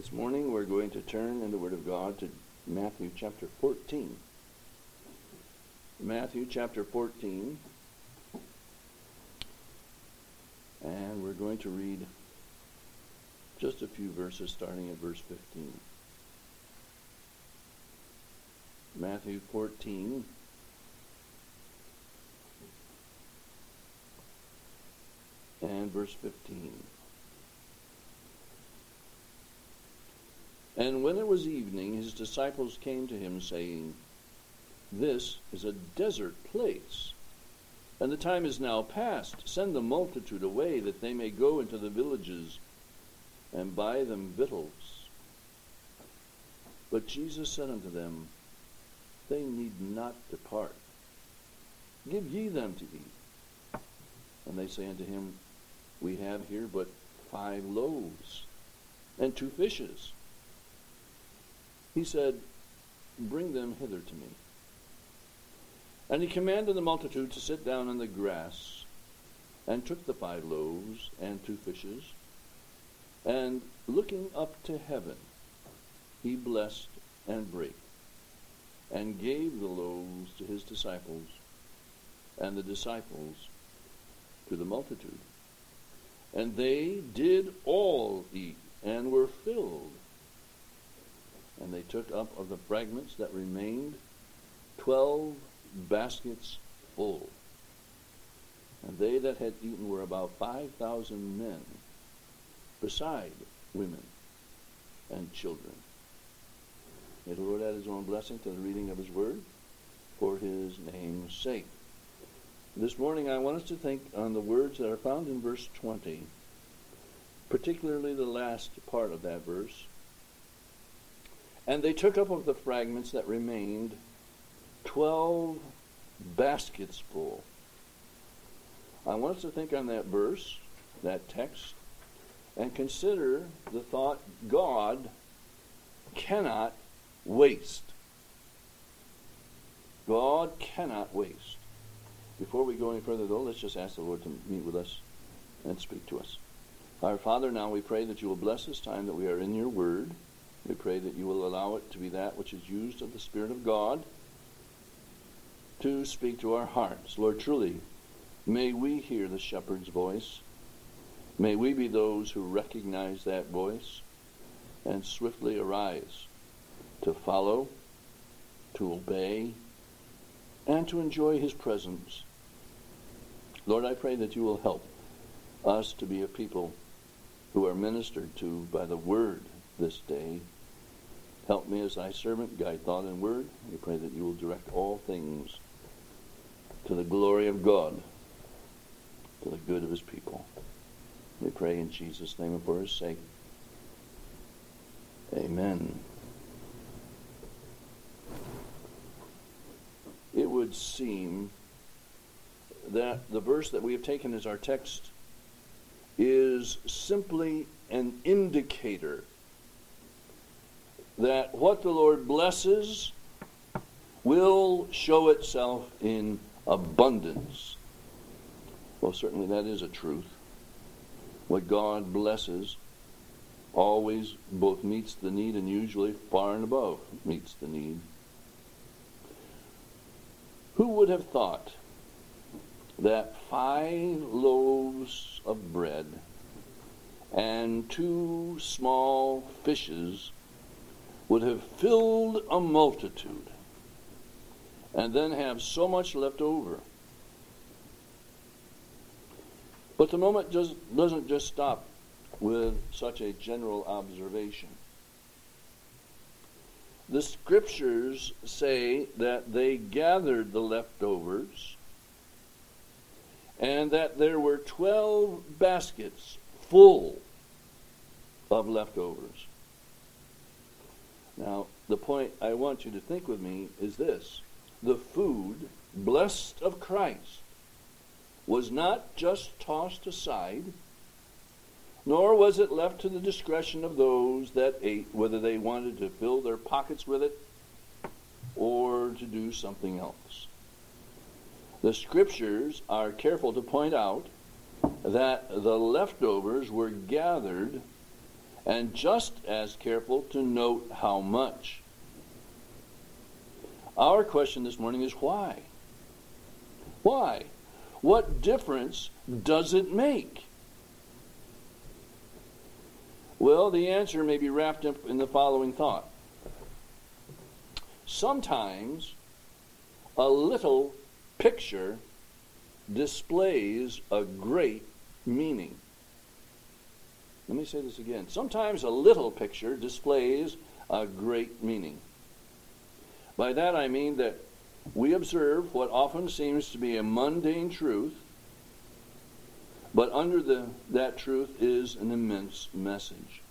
This morning we're going to turn in the Word of God to Matthew chapter 14. Matthew chapter 14. And we're going to read just a few verses starting at verse 15. Matthew 14. And verse 15. And when it was evening, his disciples came to him, saying, This is a desert place, and the time is now past. Send the multitude away, that they may go into the villages and buy them victuals. But Jesus said unto them, They need not depart. Give ye them to eat. And they say unto him, We have here but five loaves and two fishes. He said, Bring them hither to me. And he commanded the multitude to sit down on the grass, and took the five loaves and two fishes, and looking up to heaven, he blessed and brake, and gave the loaves to his disciples, and the disciples to the multitude. And they did all eat, and were filled and they took up of the fragments that remained twelve baskets full. And they that had eaten were about five thousand men, beside women and children. May the Lord add his own blessing to the reading of his word for his name's sake. This morning I want us to think on the words that are found in verse 20, particularly the last part of that verse and they took up of the fragments that remained twelve baskets full. I want us to think on that verse, that text, and consider the thought God cannot waste. God cannot waste. Before we go any further, though, let's just ask the Lord to meet with us and speak to us. Our Father, now we pray that you will bless this time that we are in your word. We pray that you will allow it to be that which is used of the Spirit of God to speak to our hearts. Lord, truly, may we hear the shepherd's voice. May we be those who recognize that voice and swiftly arise to follow, to obey, and to enjoy his presence. Lord, I pray that you will help us to be a people who are ministered to by the word this day. Help me as thy servant, guide thought and word. We pray that you will direct all things to the glory of God, to the good of his people. We pray in Jesus' name and for his sake. Amen. It would seem that the verse that we have taken as our text is simply an indicator that what the Lord blesses will show itself in abundance. Well, certainly that is a truth. What God blesses always both meets the need and usually far and above meets the need. Who would have thought that five loaves of bread and two small fishes would have filled a multitude and then have so much left over. But the moment just doesn't just stop with such a general observation. The scriptures say that they gathered the leftovers and that there were 12 baskets full of leftovers. Now, the point I want you to think with me is this the food, blessed of Christ, was not just tossed aside, nor was it left to the discretion of those that ate whether they wanted to fill their pockets with it or to do something else. The scriptures are careful to point out that the leftovers were gathered and just as careful to note how much. Our question this morning is why? Why? What difference does it make? Well, the answer may be wrapped up in the following thought. Sometimes a little picture displays a great meaning. Let me say this again. Sometimes a little picture displays a great meaning. By that I mean that we observe what often seems to be a mundane truth, but under the, that truth is an immense message.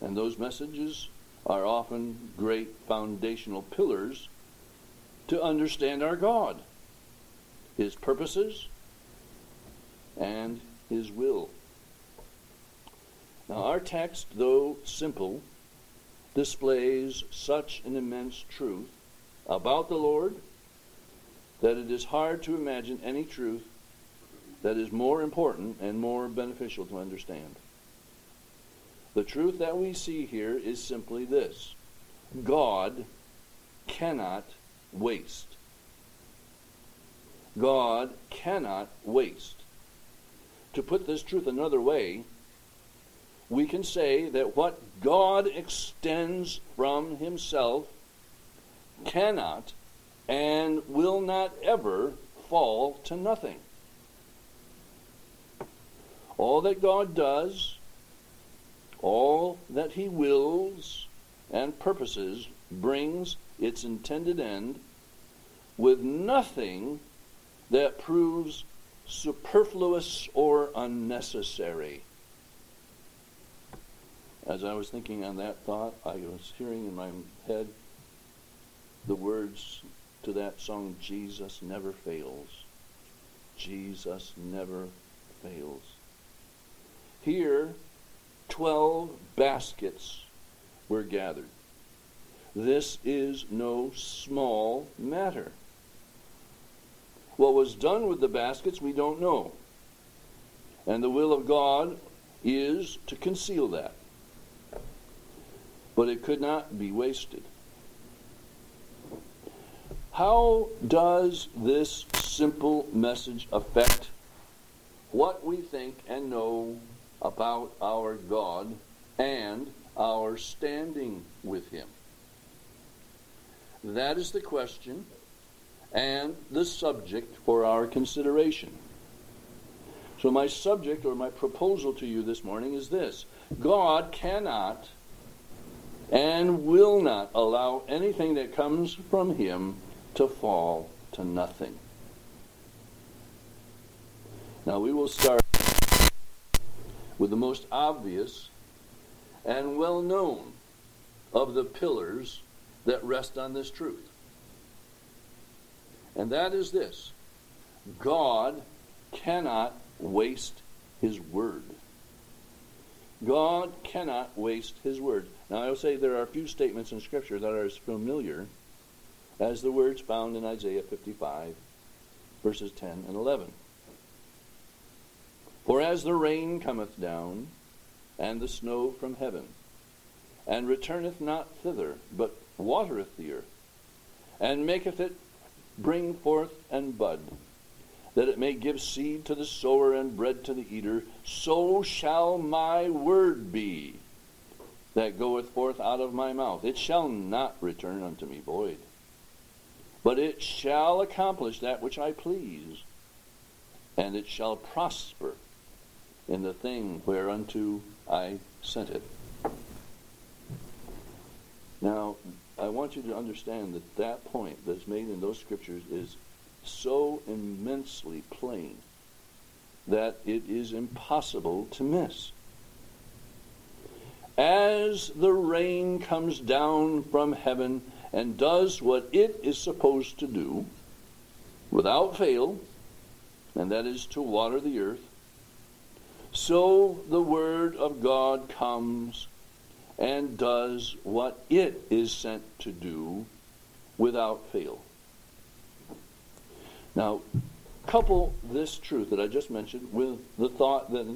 And those messages are often great foundational pillars to understand our God, His purposes, and His will. Now, our text, though simple, displays such an immense truth about the Lord that it is hard to imagine any truth that is more important and more beneficial to understand. The truth that we see here is simply this God cannot waste. God cannot waste. To put this truth another way, we can say that what God extends from Himself cannot and will not ever fall to nothing. All that God does, all that He wills and purposes, brings its intended end with nothing that proves superfluous or unnecessary. As I was thinking on that thought, I was hearing in my head the words to that song, Jesus Never Fails. Jesus never fails. Here, 12 baskets were gathered. This is no small matter. What was done with the baskets, we don't know. And the will of God is to conceal that. But it could not be wasted. How does this simple message affect what we think and know about our God and our standing with Him? That is the question and the subject for our consideration. So, my subject or my proposal to you this morning is this God cannot and will not allow anything that comes from Him to fall to nothing. Now we will start with the most obvious and well known of the pillars that rest on this truth. And that is this God cannot waste his word. God cannot waste his word. Now, I will say there are few statements in Scripture that are as familiar as the words found in Isaiah 55, verses 10 and 11. For as the rain cometh down, and the snow from heaven, and returneth not thither, but watereth the earth, and maketh it bring forth and bud, that it may give seed to the sower and bread to the eater, so shall my word be that goeth forth out of my mouth. It shall not return unto me void but it shall accomplish that which I please, and it shall prosper in the thing whereunto I sent it. Now, I want you to understand that that point that's made in those scriptures is so immensely plain that it is impossible to miss. As the rain comes down from heaven and does what it is supposed to do without fail, and that is to water the earth, so the Word of God comes and does what it is sent to do without fail. Now, couple this truth that I just mentioned with the thought that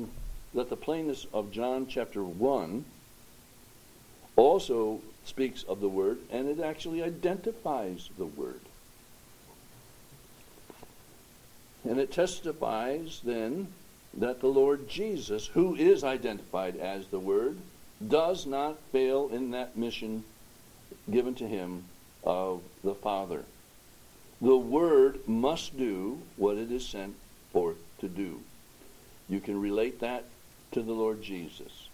that the plainness of John chapter 1 also speaks of the Word, and it actually identifies the Word. And it testifies then that the Lord Jesus, who is identified as the Word, does not fail in that mission given to him of the Father. The Word must do what it is sent forth to do. You can relate that to the Lord Jesus.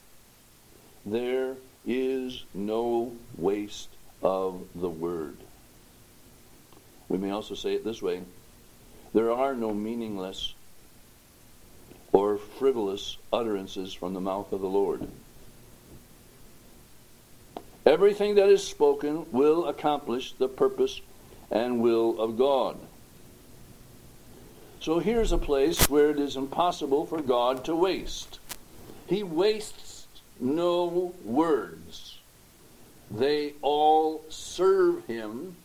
There is no waste of the Word. We may also say it this way there are no meaningless or frivolous utterances from the mouth of the Lord. Everything that is spoken will accomplish the purpose and will of God. So here's a place where it is impossible for God to waste. He wastes no words. They all serve him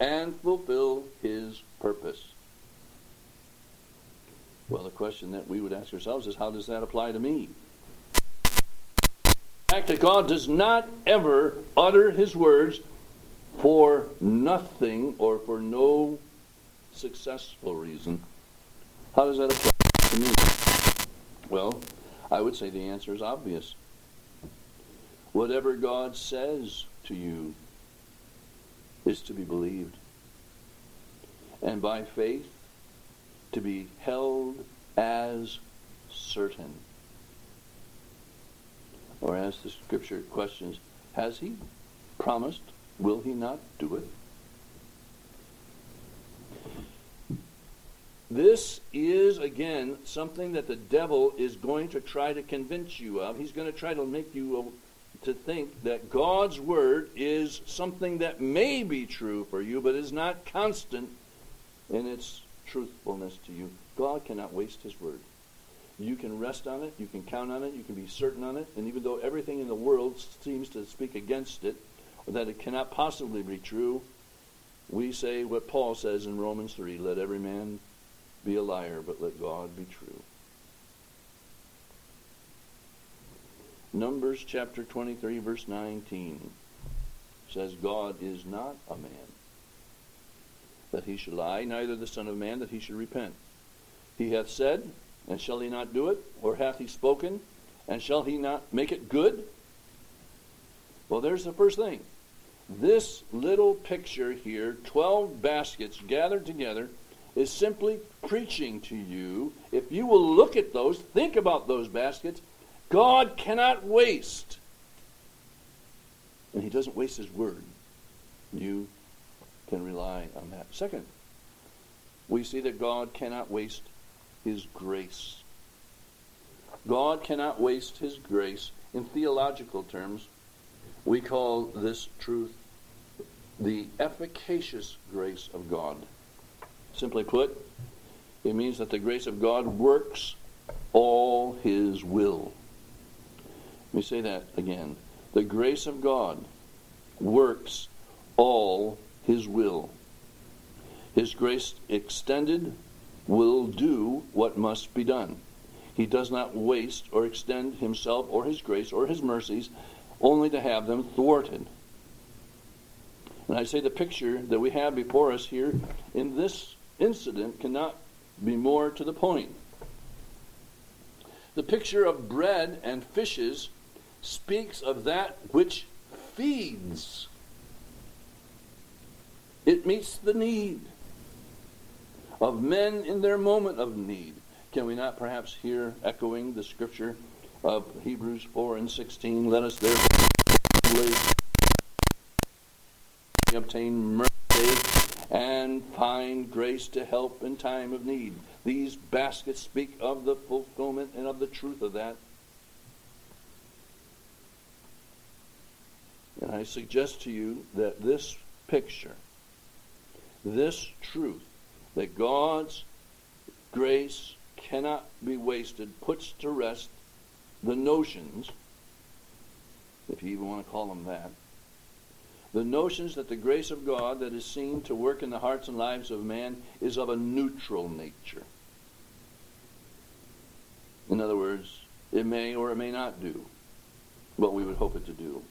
and fulfill his purpose. Well, the question that we would ask ourselves is how does that apply to me? The fact that God does not ever utter his words for nothing or for no successful reason. How does that apply to me? Well, I would say the answer is obvious. Whatever God says to you is to be believed. And by faith, to be held as certain. Or as the scripture questions, has he promised? Will he not do it? This is, again, something that the devil is going to try to convince you of. He's going to try to make you uh, to think that God's word is something that may be true for you, but is not constant in its truthfulness to you. God cannot waste his word. You can rest on it, you can count on it, you can be certain on it, and even though everything in the world seems to speak against it, or that it cannot possibly be true, we say what Paul says in Romans 3 let every man be a liar, but let God be true. Numbers chapter 23, verse 19 says, God is not a man that he should lie, neither the Son of Man that he should repent. He hath said, and shall he not do it? Or hath he spoken, and shall he not make it good? Well, there's the first thing. This little picture here, 12 baskets gathered together, is simply preaching to you. If you will look at those, think about those baskets, God cannot waste. And he doesn't waste his word. You can rely on that. Second, we see that God cannot waste his grace. God cannot waste his grace. In theological terms, we call this truth the efficacious grace of God. Simply put, it means that the grace of God works all his will. Let me say that again. The grace of God works all his will. His grace extended will do what must be done. He does not waste or extend himself or his grace or his mercies only to have them thwarted. And I say the picture that we have before us here in this incident cannot be more to the point. The picture of bread and fishes speaks of that which feeds. It meets the need of men in their moment of need. Can we not perhaps hear echoing the scripture of Hebrews 4 and 16? Let us therefore obtain mercy and find grace to help in time of need. These baskets speak of the fulfillment and of the truth of that. And I suggest to you that this picture, this truth, that God's grace cannot be wasted, puts to rest the notions, if you even want to call them that, the notions that the grace of God that is seen to work in the hearts and lives of man is of a neutral nature. In other words, it may or it may not do what we would hope it to do.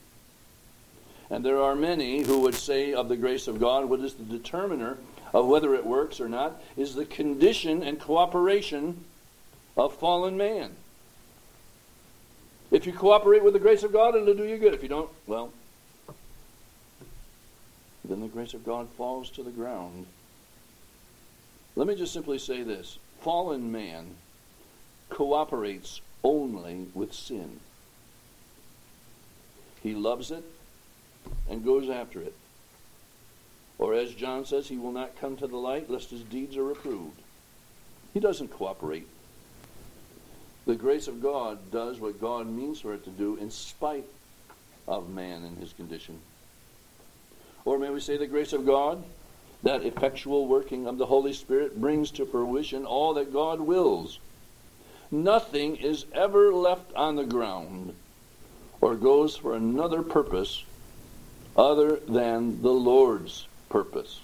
And there are many who would say of the grace of God, what is the determiner of whether it works or not, is the condition and cooperation of fallen man. If you cooperate with the grace of God, it'll do you good. If you don't, well, then the grace of God falls to the ground. Let me just simply say this fallen man cooperates only with sin. He loves it and goes after it. Or as John says, he will not come to the light lest his deeds are reproved. He doesn't cooperate. The grace of God does what God means for it to do in spite of man and his condition. Or may we say the grace of God, that effectual working of the Holy Spirit, brings to fruition all that God wills. Nothing is ever left on the ground or goes for another purpose other than the Lord's purpose.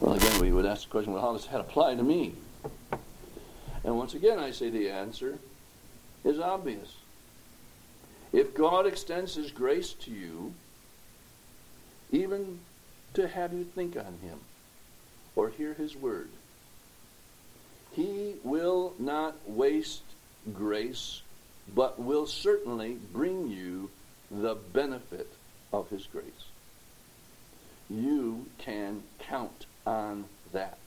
Well, again, we would ask the question well, how does that apply to me? And once again, I say the answer is obvious. If God extends His grace to you, even to have you think on Him or hear His word, He will not waste grace, but will certainly bring you the benefit of His grace. You can count on that.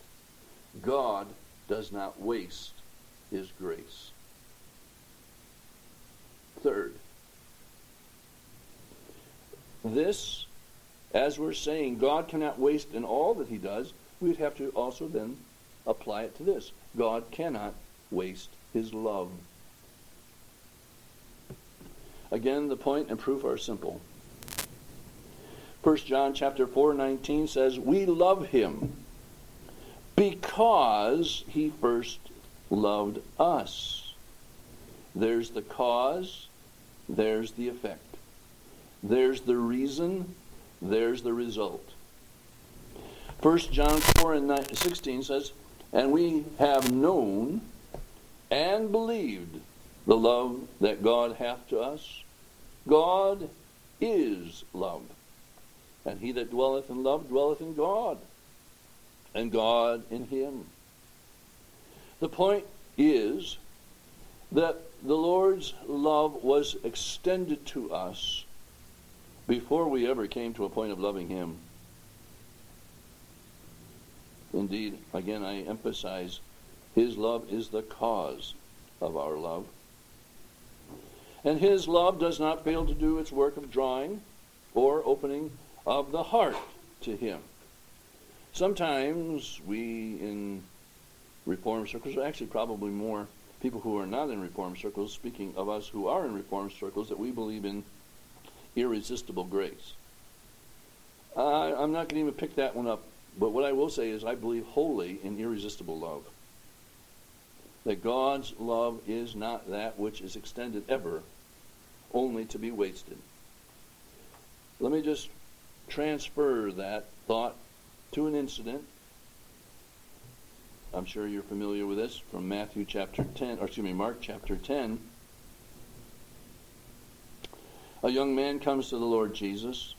God does not waste His grace. Third, this, as we're saying, God cannot waste in all that He does, we'd have to also then apply it to this. God cannot waste His love. Again, the point and proof are simple. 1 John chapter 4, 19 says, We love him because he first loved us. There's the cause, there's the effect. There's the reason, there's the result. 1 John 4 and 16 says, And we have known and believed the love that God hath to us. God is love. And he that dwelleth in love dwelleth in God, and God in him. The point is that the Lord's love was extended to us before we ever came to a point of loving him. Indeed, again, I emphasize his love is the cause of our love. And his love does not fail to do its work of drawing or opening of the heart to him. Sometimes we in Reformed circles, actually probably more people who are not in Reformed circles, speaking of us who are in Reformed circles, that we believe in irresistible grace. I'm not going to even pick that one up, but what I will say is I believe wholly in irresistible love. That God's love is not that which is extended ever only to be wasted. Let me just transfer that thought to an incident. I'm sure you're familiar with this from Matthew chapter 10, or excuse me, Mark chapter 10. A young man comes to the Lord Jesus,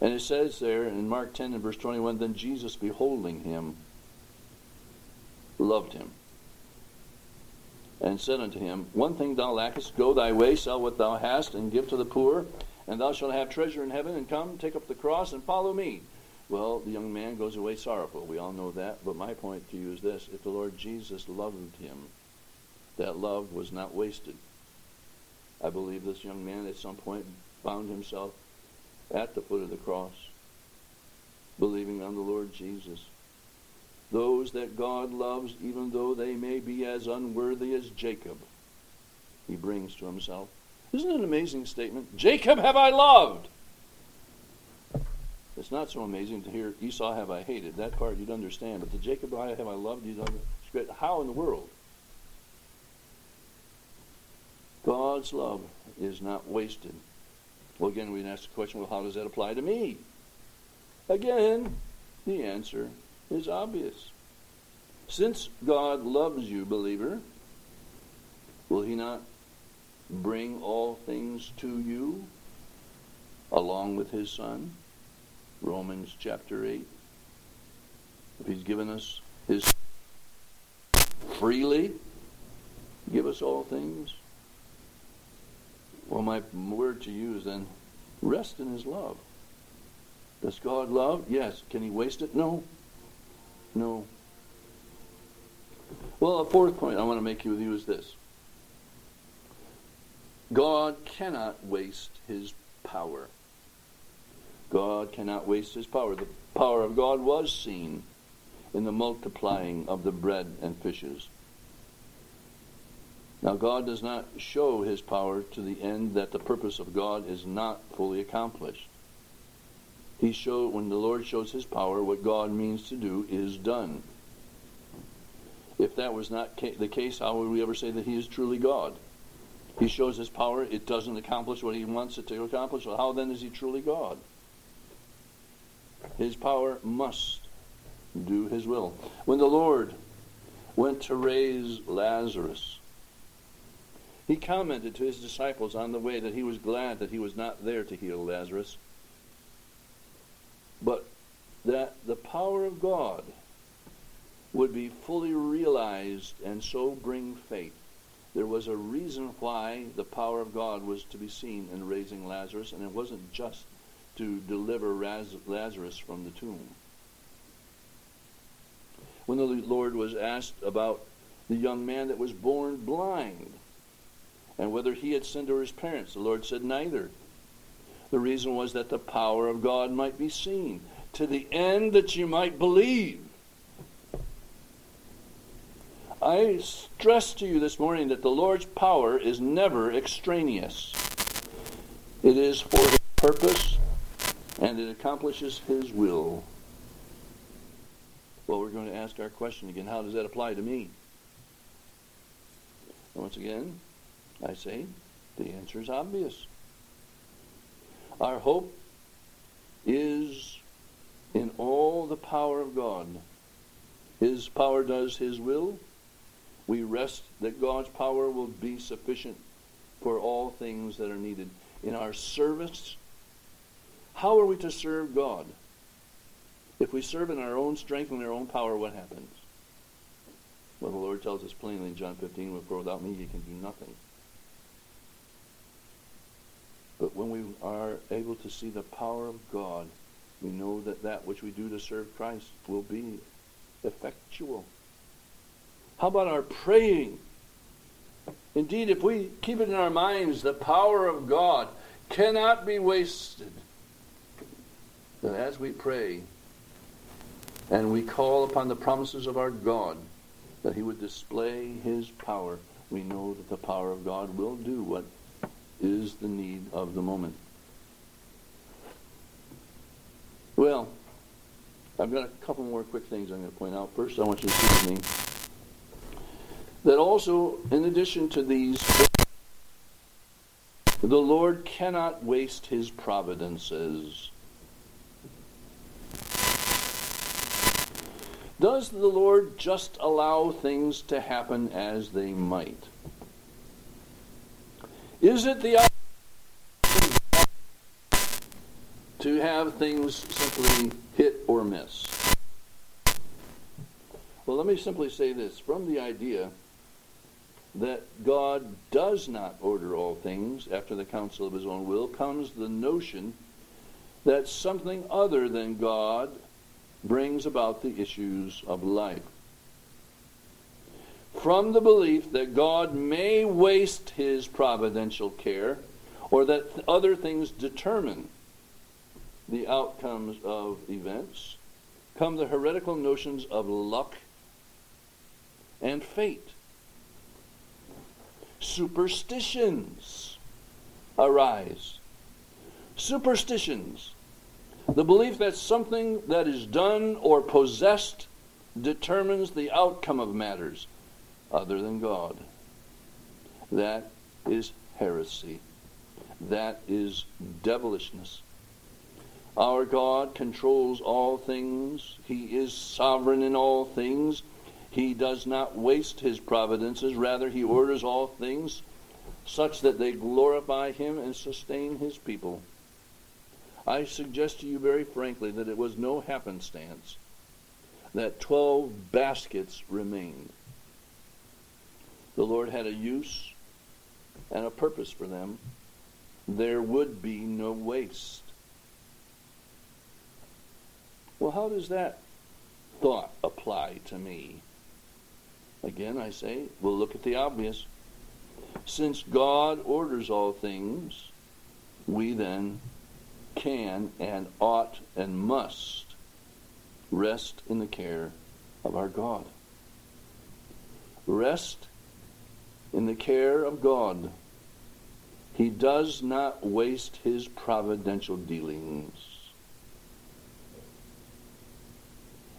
and it says there in Mark 10 and verse 21 Then Jesus, beholding him, loved him, and said unto him, One thing thou lackest, go thy way, sell what thou hast, and give to the poor and thou shalt have treasure in heaven, and come, take up the cross, and follow me. Well, the young man goes away sorrowful. We all know that. But my point to you is this if the Lord Jesus loved him, that love was not wasted. I believe this young man at some point found himself at the foot of the cross, believing on the Lord Jesus. Those that God loves, even though they may be as unworthy as Jacob, he brings to himself. Isn't it an amazing statement? Jacob have I loved. It's not so amazing to hear Esau have I hated. That part you'd understand. But the Jacob have I loved, you'd understand. How in the world? God's love is not wasted. Well, again, we ask the question, well, how does that apply to me? Again, the answer is obvious. Since God loves you, believer, will he not bring all things to you along with his son? Romans chapter 8. If he's given us his freely, give us all things. Well, my word to you is then rest in his love. Does God love? Yes. Can he waste it? No. No. Well, a fourth point I want to make with you is this God cannot waste his power. God cannot waste his power. The power of God was seen in the multiplying of the bread and fishes. Now, God does not show his power to the end that the purpose of God is not fully accomplished. He show, when the Lord shows his power, what God means to do is done. If that was not ca- the case, how would we ever say that he is truly God? He shows his power, it doesn't accomplish what he wants it to accomplish. So how then is he truly God? His power must do his will. When the Lord went to raise Lazarus, he commented to his disciples on the way that he was glad that he was not there to heal Lazarus, but that the power of God would be fully realized and so bring faith. There was a reason why the power of God was to be seen in raising Lazarus, and it wasn't just to deliver Lazarus from the tomb. When the Lord was asked about the young man that was born blind and whether he had sinned or his parents, the Lord said, Neither. The reason was that the power of God might be seen, to the end that you might believe. I stress to you this morning that the Lord's power is never extraneous. It is for His purpose and it accomplishes His will. Well, we're going to ask our question again how does that apply to me? Once again, I say the answer is obvious. Our hope is in all the power of God. His power does His will we rest that God's power will be sufficient for all things that are needed. In our service, how are we to serve God? If we serve in our own strength and our own power, what happens? Well, the Lord tells us plainly in John 15, for without me you can do nothing. But when we are able to see the power of God, we know that that which we do to serve Christ will be effectual. How about our praying? Indeed, if we keep it in our minds, the power of God cannot be wasted. That as we pray and we call upon the promises of our God that He would display His power, we know that the power of God will do what is the need of the moment. Well, I've got a couple more quick things I'm going to point out. First, I want you to see with me that also, in addition to these, the Lord cannot waste his providences. Does the Lord just allow things to happen as they might? Is it the to have things simply hit or miss? Well, let me simply say this from the idea that God does not order all things after the counsel of his own will comes the notion that something other than God brings about the issues of life. From the belief that God may waste his providential care or that other things determine the outcomes of events come the heretical notions of luck and fate superstitions arise. Superstitions. The belief that something that is done or possessed determines the outcome of matters other than God. That is heresy. That is devilishness. Our God controls all things. He is sovereign in all things. He does not waste his providences, rather, he orders all things such that they glorify him and sustain his people. I suggest to you very frankly that it was no happenstance that 12 baskets remained. The Lord had a use and a purpose for them. There would be no waste. Well, how does that thought apply to me? Again, I say, we'll look at the obvious. Since God orders all things, we then can and ought and must rest in the care of our God. Rest in the care of God. He does not waste his providential dealings.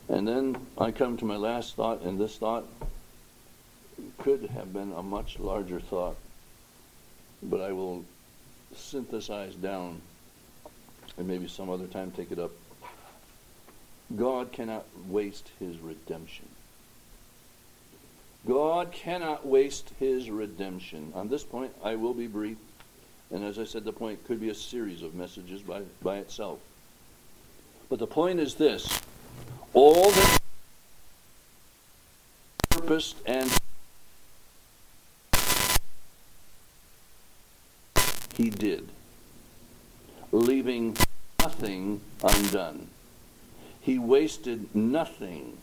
And then I come to my last thought, and this thought could have been a much larger thought, but I will synthesize down and maybe some other time take it up. God cannot waste his redemption. God cannot waste his redemption. On this point, I will be brief. And as I said, the point could be a series of messages by, by itself. But the point is this all that purposed and he did, leaving nothing undone. He wasted nothing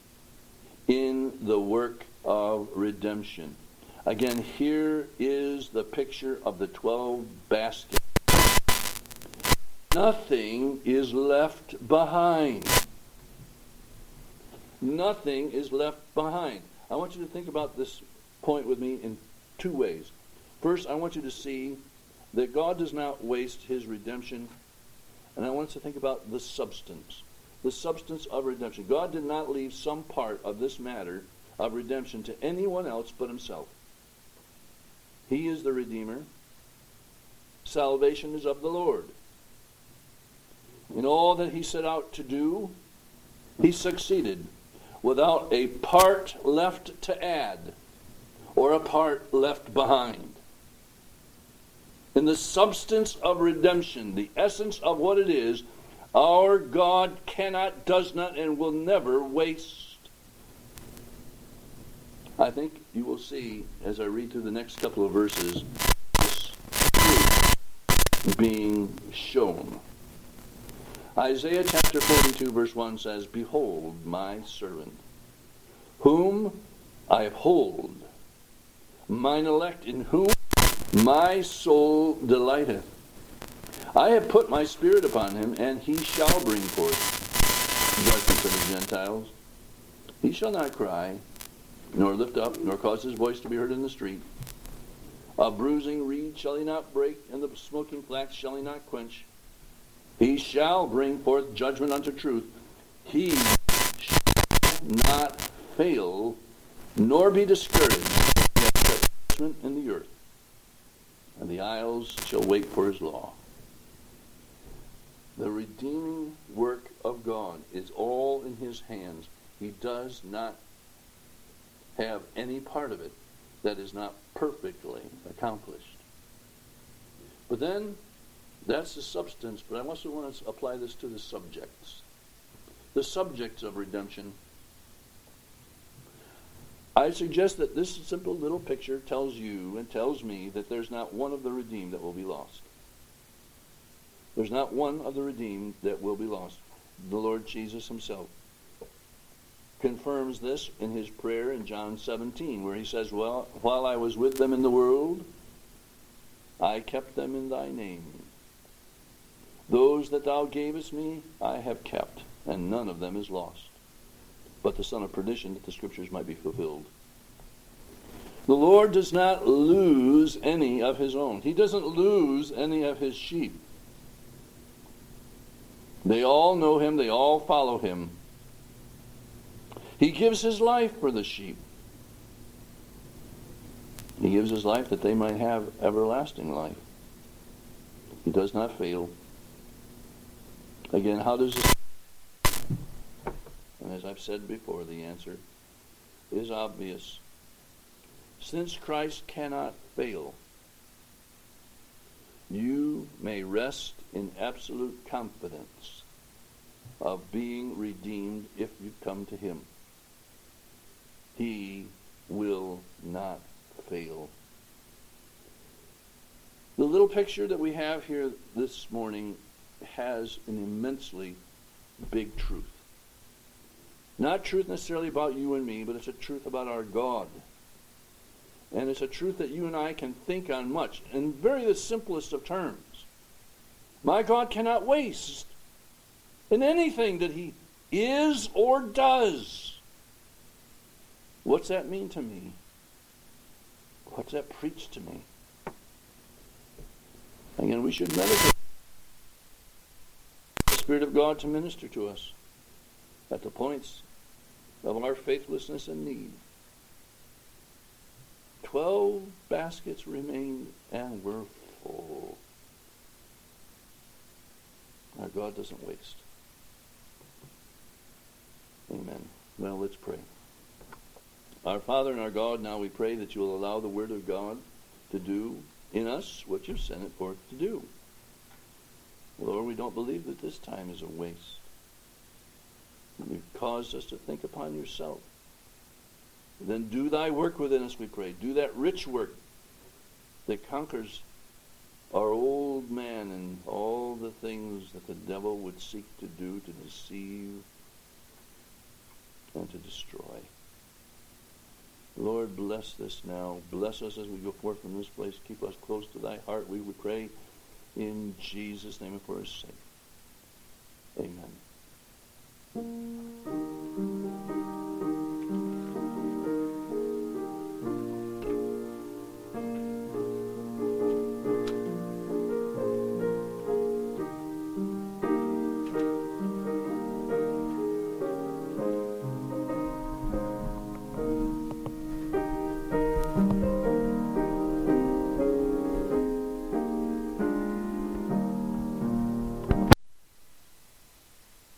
in the work of redemption. Again, here is the picture of the 12 baskets. Nothing is left behind. Nothing is left behind. I want you to think about this point with me in two ways. First, I want you to see that God does not waste his redemption, and I want us to think about the substance the substance of redemption. God did not leave some part of this matter of redemption to anyone else but himself. He is the Redeemer. Salvation is of the Lord. In all that he set out to do, he succeeded without a part left to add or a part left behind. In the substance of redemption, the essence of what it is, our God cannot, does not, and will never waste. I think you will see as I read through the next couple of verses this being shown. Isaiah chapter 42, verse 1 says, Behold, my servant, whom I uphold, mine elect, in whom my soul delighteth. I have put my spirit upon him, and he shall bring forth judgment to the Gentiles. He shall not cry, nor lift up, nor cause his voice to be heard in the street. A bruising reed shall he not break, and the smoking flax shall he not quench. He shall bring forth judgment unto truth. He shall not fail, nor be discouraged, judgment in the earth, and the isles shall wait for his law. The redeeming work of God is all in his hands. He does not have any part of it that is not perfectly accomplished. But then, that's the substance, but I also want to apply this to the subjects. The subjects of redemption. I suggest that this simple little picture tells you and tells me that there's not one of the redeemed that will be lost. There's not one of the redeemed that will be lost. The Lord Jesus himself confirms this in his prayer in John 17, where he says, Well, while I was with them in the world, I kept them in thy name. Those that thou gavest me, I have kept, and none of them is lost. But the son of perdition, that the scriptures might be fulfilled. The Lord does not lose any of his own. He doesn't lose any of his sheep. They all know him, they all follow him. He gives his life for the sheep. He gives his life that they might have everlasting life. He does not fail. Again, how does this? And as I've said before, the answer is obvious. Since Christ cannot fail, you may rest in absolute confidence of being redeemed if you come to him. He will not fail. The little picture that we have here this morning has an immensely big truth. Not truth necessarily about you and me, but it's a truth about our God. And it's a truth that you and I can think on much, in very the simplest of terms. My God cannot waste in anything that He is or does. What's that mean to me? What's that preach to me? Again, we should meditate the Spirit of God to minister to us at the points of our faithlessness and need. Twelve baskets remained and were full. Our God doesn't waste. Amen. Well, let's pray. Our Father and our God, now we pray that you will allow the Word of God to do in us what you've sent it forth to do. Lord, we don't believe that this time is a waste. You've caused us to think upon yourself. Then do thy work within us, we pray. Do that rich work that conquers our old man and all the things that the devil would seek to do to deceive and to destroy. Lord, bless this now. Bless us as we go forth from this place. Keep us close to thy heart, we would pray in Jesus' name and for his sake. Amen.